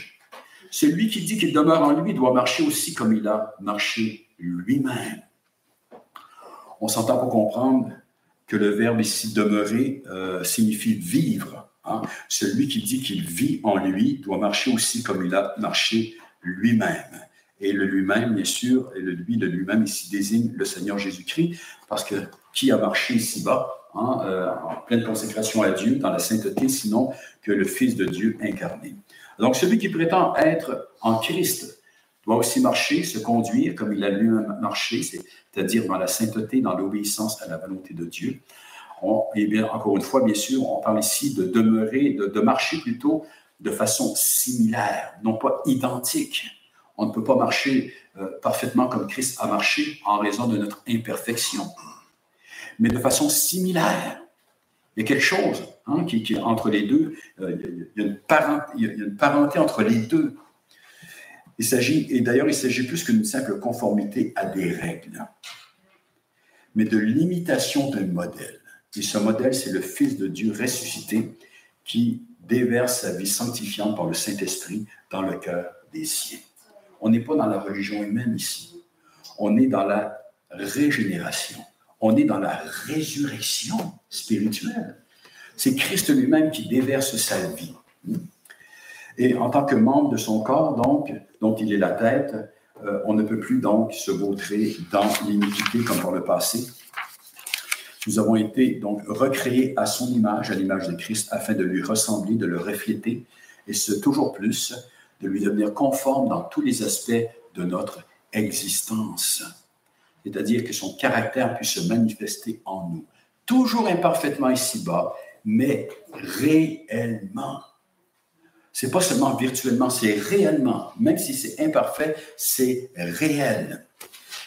Celui qui dit qu'il demeure en lui doit marcher aussi comme il a marché lui-même. On s'entend pour comprendre que le verbe ici demeurer euh, signifie vivre. Hein. Celui qui dit qu'il vit en lui doit marcher aussi comme il a marché lui-même. Et le lui-même, bien sûr, et le lui, le lui-même ici désigne le Seigneur Jésus-Christ, parce que qui a marché ici-bas Hein, euh, en pleine consécration à Dieu, dans la sainteté, sinon que le Fils de Dieu incarné. Donc, celui qui prétend être en Christ doit aussi marcher, se conduire comme il a lui-même marché, c'est-à-dire dans la sainteté, dans l'obéissance à la volonté de Dieu. et bien, encore une fois, bien sûr, on parle ici de demeurer, de, marcher plutôt de façon similaire, non pas identique. On ne peut pas marcher euh, parfaitement comme Christ a marché en raison de notre imperfection mais de façon similaire. Il y a quelque chose hein, qui, est entre les deux. Euh, il, y a une parenté, il y a une parenté entre les deux. Il s'agit, et d'ailleurs, il s'agit plus qu'une simple conformité à des règles, mais de l'imitation d'un modèle. Et ce modèle, c'est le Fils de Dieu ressuscité qui déverse sa vie sanctifiante par le Saint-Esprit dans le cœur des siens. On n'est pas dans la religion humaine ici. On est dans la régénération on est dans la résurrection spirituelle. C'est Christ lui-même qui déverse sa vie. Et en tant que membre de son corps, donc, dont il est la tête, euh, on ne peut plus donc se vautrer dans l'iniquité comme par le passé. Nous avons été donc recréés à son image, à l'image de Christ, afin de lui ressembler, de le refléter, et ce toujours plus, de lui devenir conforme dans tous les aspects de notre existence c'est-à-dire que son caractère puisse se manifester en nous, toujours imparfaitement ici-bas, mais réellement. C'est pas seulement virtuellement, c'est réellement. Même si c'est imparfait, c'est réel.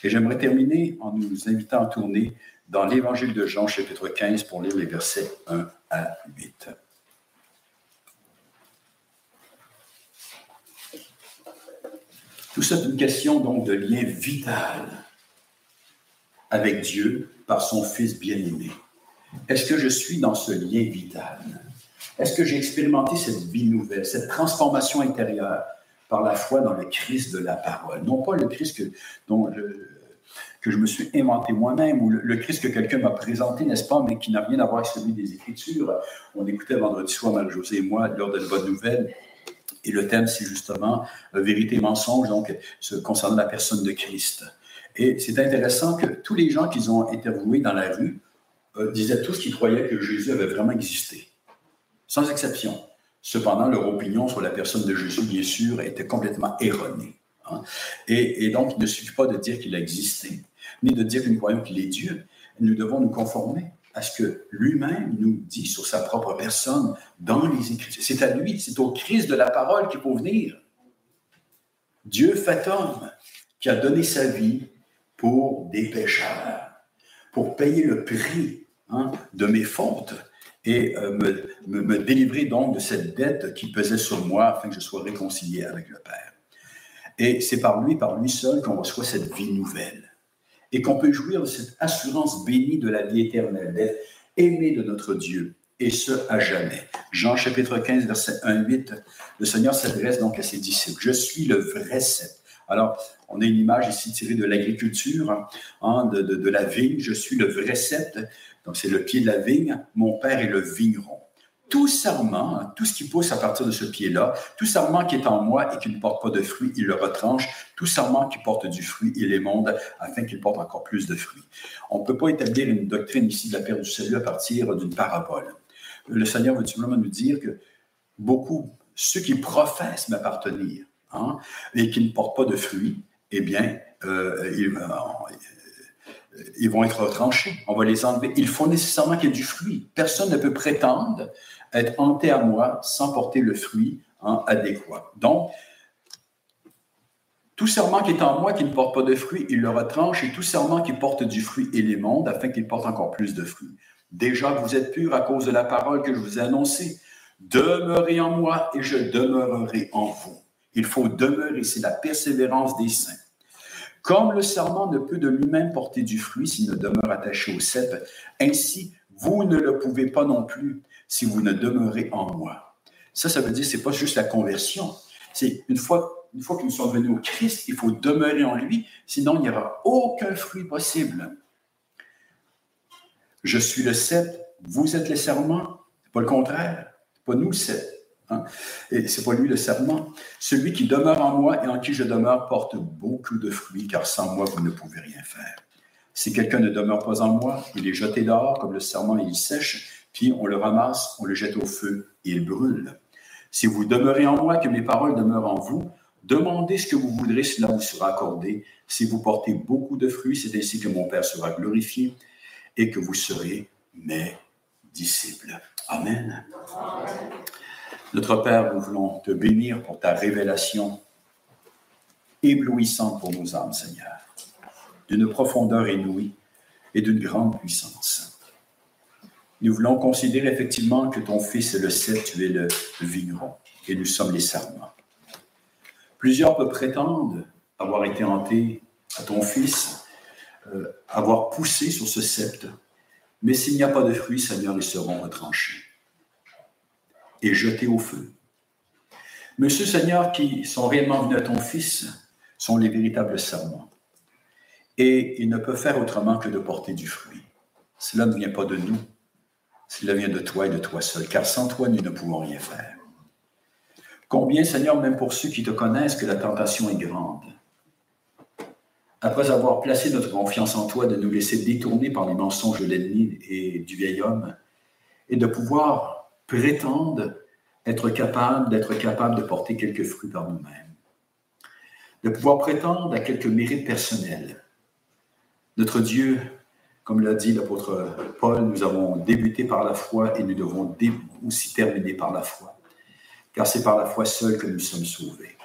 Et j'aimerais terminer en nous invitant à tourner dans l'Évangile de Jean, chapitre 15, pour lire les versets 1 à 8. Tout ça est une question donc de lien vital avec Dieu par son Fils bien-aimé. Est-ce que je suis dans ce lien vital? Est-ce que j'ai expérimenté cette vie nouvelle, cette transformation intérieure par la foi dans le Christ de la parole? Non pas le Christ que, dont que je me suis inventé moi-même ou le, Christ que quelqu'un m'a présenté, n'est-ce pas, mais qui n'a rien à voir avec celui des Écritures. On écoutait vendredi soir, Marie-Josée et moi, lors de la bonne nouvelle. Et le thème, c'est justement euh, vérité et mensonge, donc concernant la personne de Christ. Et c'est intéressant que tous les gens qu'ils ont interviewés dans la rue euh, disaient tous qu'ils croyaient que Jésus avait vraiment existé, sans exception. Cependant, leur opinion sur la personne de Jésus, bien sûr, était complètement erronée. Hein. Et, donc, il ne suffit pas de dire qu'il a existé, ni de dire que nous croyons qu'il est Dieu. Nous devons nous conformer à ce que lui-même nous dit sur sa propre personne dans les Écritures. C'est à lui, c'est au Christ de la parole qu'il faut venir. Dieu fait homme qui a donné sa vie pour des pécheurs, pour payer le prix hein, de mes fautes et euh, me, délivrer donc de cette dette qui pesait sur moi afin que je sois réconcilié avec le Père. Et c'est par lui, par lui seul, qu'on reçoit cette vie nouvelle et qu'on peut jouir de cette assurance bénie de la vie éternelle, d'être aimé de notre Dieu, et ce, à jamais. Jean chapitre 15, verset 1, 8, le Seigneur s'adresse donc à ses disciples. Je suis le vrai cep. Alors, on a une image ici tirée de l'agriculture, hein, de, la vigne. Je suis le vrai cep. Donc, c'est le pied de la vigne. Mon Père est le vigneron tout serment, tout ce qui pousse à partir de ce pied-là, tout serment qui est en moi et qui ne porte pas de fruit, il le retranche. Tout serment qui porte du fruit, il émonde afin qu'il porte encore plus de fruits. On ne peut pas établir une doctrine ici de la paix du salut à partir d'une parabole. Le Seigneur veut simplement nous dire que beaucoup, ceux qui professent m'appartenir hein, et qui ne portent pas de fruits, eh bien, euh, ils, euh, ils vont être retranchés. On va les enlever. Il faut nécessairement qu'il y ait du fruit. Personne ne peut prétendre être hanté à moi sans porter le fruit adéquat. Donc, tout serment qui est en moi qui ne porte pas de fruit, il le retranche, et tout serment qui porte du fruit, il les monte afin qu'il porte encore plus de fruits. Déjà, vous êtes purs à cause de la parole que je vous ai annoncée. Demeurez en moi et je demeurerai en vous. Il faut demeurer, c'est la persévérance des saints. Comme le serment ne peut de lui-même porter du fruit s'il ne demeure attaché au cep, ainsi vous ne le pouvez pas non plus si vous ne demeurez en moi. Ça, ça veut dire c'est pas juste la conversion. C'est une fois, une fois que nous sommes venus au Christ, il faut demeurer en lui, sinon il n'y aura aucun fruit possible. Je suis le cep, vous êtes le serment, pas le contraire, pas nous le cep. Hein? Et c'est pas lui le serment. Celui qui demeure en moi et en qui je demeure porte beaucoup de fruits, car sans moi, vous ne pouvez rien faire. Si quelqu'un ne demeure pas en moi, il est jeté dehors comme le serment il sèche, puis on le ramasse, on le jette au feu et il brûle. Si vous demeurez en moi, que mes paroles demeurent en vous, demandez ce que vous voudrez, cela vous sera accordé. Si vous portez beaucoup de fruits, c'est ainsi que mon Père sera glorifié et que vous serez mes disciples. Amen. Amen. Notre Père, nous voulons te bénir pour ta révélation éblouissante pour nos âmes, Seigneur, d'une profondeur inouïe et d'une grande puissance. Nous voulons considérer effectivement que ton Fils est le cep, tu es le vigneron, et nous sommes les serments. Plusieurs peuvent prétendre avoir été hantés à ton Fils, euh, avoir poussé sur ce sceptre, mais s'il n'y a pas de fruits, Seigneur, ils seront retranchés et jetés au feu. Monsieur Seigneur, qui sont réellement venus à ton Fils, sont les véritables serments. Et ils ne peuvent faire autrement que de porter du fruit. Cela ne vient pas de nous, cela vient de toi et de toi seul, car sans toi, nous ne pouvons rien faire. Combien, Seigneur, même pour ceux qui te connaissent, que la tentation est grande. Après avoir placé notre confiance en toi, de nous laisser détourner par les mensonges de l'ennemi et du vieil homme, et de pouvoir prétendent être capables d'être capables de porter quelques fruits par nous-mêmes, de pouvoir prétendre à quelques mérites personnels. Notre Dieu, comme l'a dit l'apôtre Paul, nous avons débuté par la foi et nous devons aussi terminer par la foi, car c'est par la foi seule que nous sommes sauvés.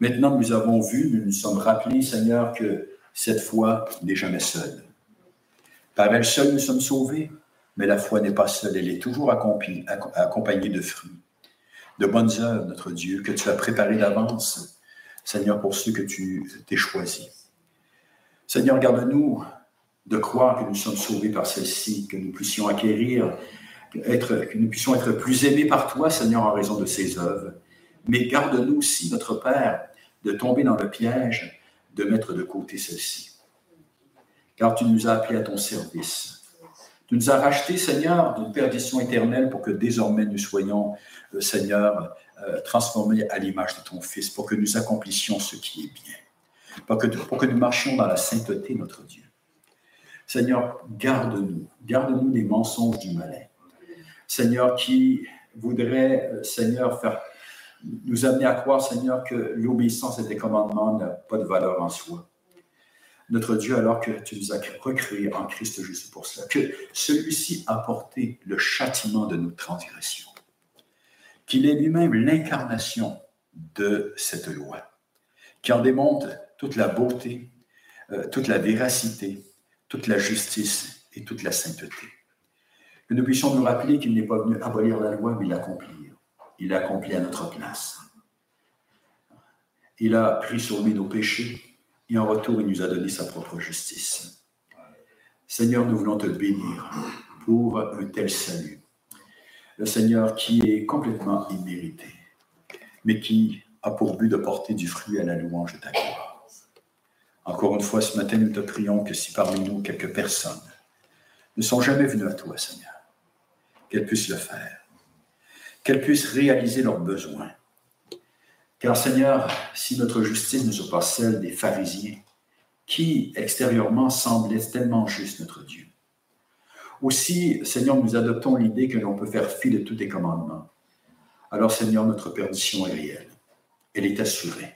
Maintenant, nous avons vu, nous nous sommes rappelés, Seigneur, que cette foi n'est jamais seule. Par elle seule, nous sommes sauvés, mais la foi n'est pas seule, elle est toujours accompagnée de fruits, de bonnes œuvres, notre Dieu, que tu as préparées d'avance, Seigneur, pour ceux que tu t'es choisis. Seigneur, garde-nous de croire que nous sommes sauvés par celle-ci, que nous puissions acquérir, être, que nous puissions être plus aimés par toi, Seigneur, en raison de ces œuvres. Mais garde-nous aussi, notre Père, de tomber dans le piège de mettre de côté celle-ci. Car tu nous as appelés à ton service. Tu nous as rachetés, Seigneur, d'une perdition éternelle pour que désormais nous soyons, euh, Seigneur, euh, transformés à l'image de ton Fils, pour que nous accomplissions ce qui est bien, pour que, pour que nous marchions dans la sainteté, notre Dieu. Seigneur, garde-nous, garde-nous des mensonges du malin. Seigneur, qui voudrait, euh, Seigneur, faire nous amener à croire, Seigneur, que l'obéissance à tes commandements n'a pas de valeur en soi. Notre Dieu, alors que tu nous as recréés en Christ Jésus pour cela, que celui-ci a porté le châtiment de nos transgressions, qu'il est lui-même l'incarnation de cette loi, qui en démontre toute la beauté, euh, toute la véracité, toute la justice et toute la sainteté. Que nous puissions nous rappeler qu'il n'est pas venu abolir la loi, mais l'accomplir. Il l'a accompli à notre place. Il a pris sur lui nos péchés et en retour, il nous a donné sa propre justice. Seigneur, nous voulons te bénir pour un tel salut. Le Seigneur qui est complètement immérité, mais qui a pour but de porter du fruit à la louange de ta gloire. Encore une fois, ce matin, nous te prions que si parmi nous quelques personnes ne sont jamais venues à toi, Seigneur, qu'elles puissent le faire, qu'elles puissent réaliser leurs besoins. Car Seigneur, si notre justice ne soit pas celle des pharisiens, qui extérieurement semblaient tellement juste notre Dieu? Aussi, Seigneur, nous adoptons l'idée que l'on peut faire fi de tous tes commandements. Alors, Seigneur, notre perdition est réelle. Elle est assurée.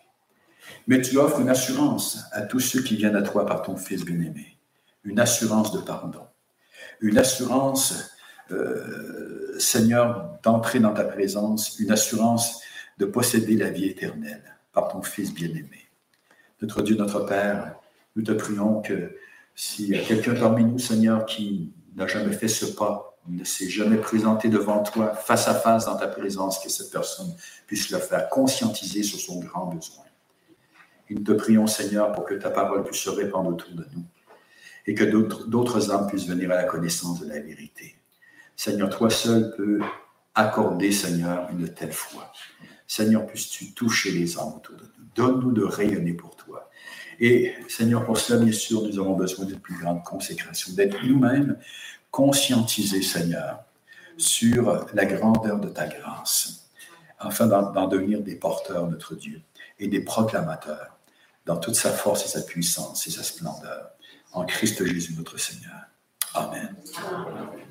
Mais tu offres une assurance à tous ceux qui viennent à toi par ton Fils bien-aimé. Une assurance de pardon. Une assurance euh, Seigneur, d'entrer dans ta présence, une assurance de posséder la vie éternelle par ton Fils bien-aimé. Notre Dieu, notre Père, nous te prions que s'il y a quelqu'un parmi nous, Seigneur, qui n'a jamais fait ce pas, ne s'est jamais présenté devant toi face à face dans ta présence, que cette personne puisse le faire conscientiser sur son grand besoin. Et nous te prions, Seigneur, pour que ta parole puisse se répandre autour de nous et que d'autres âmes puissent venir à la connaissance de la vérité. Seigneur, toi seul peux accorder, Seigneur, une telle foi. Seigneur, puisses-tu toucher les âmes autour de nous. Donne-nous de rayonner pour toi. Et Seigneur, pour cela, bien sûr, nous avons besoin d'une plus grande consécration, d'être nous-mêmes conscientisés, Seigneur, sur la grandeur de ta grâce, afin d'en devenir des porteurs, notre Dieu, et des proclamateurs, dans toute sa force et sa puissance et sa splendeur, en Christ Jésus, notre Seigneur. Amen. Amen.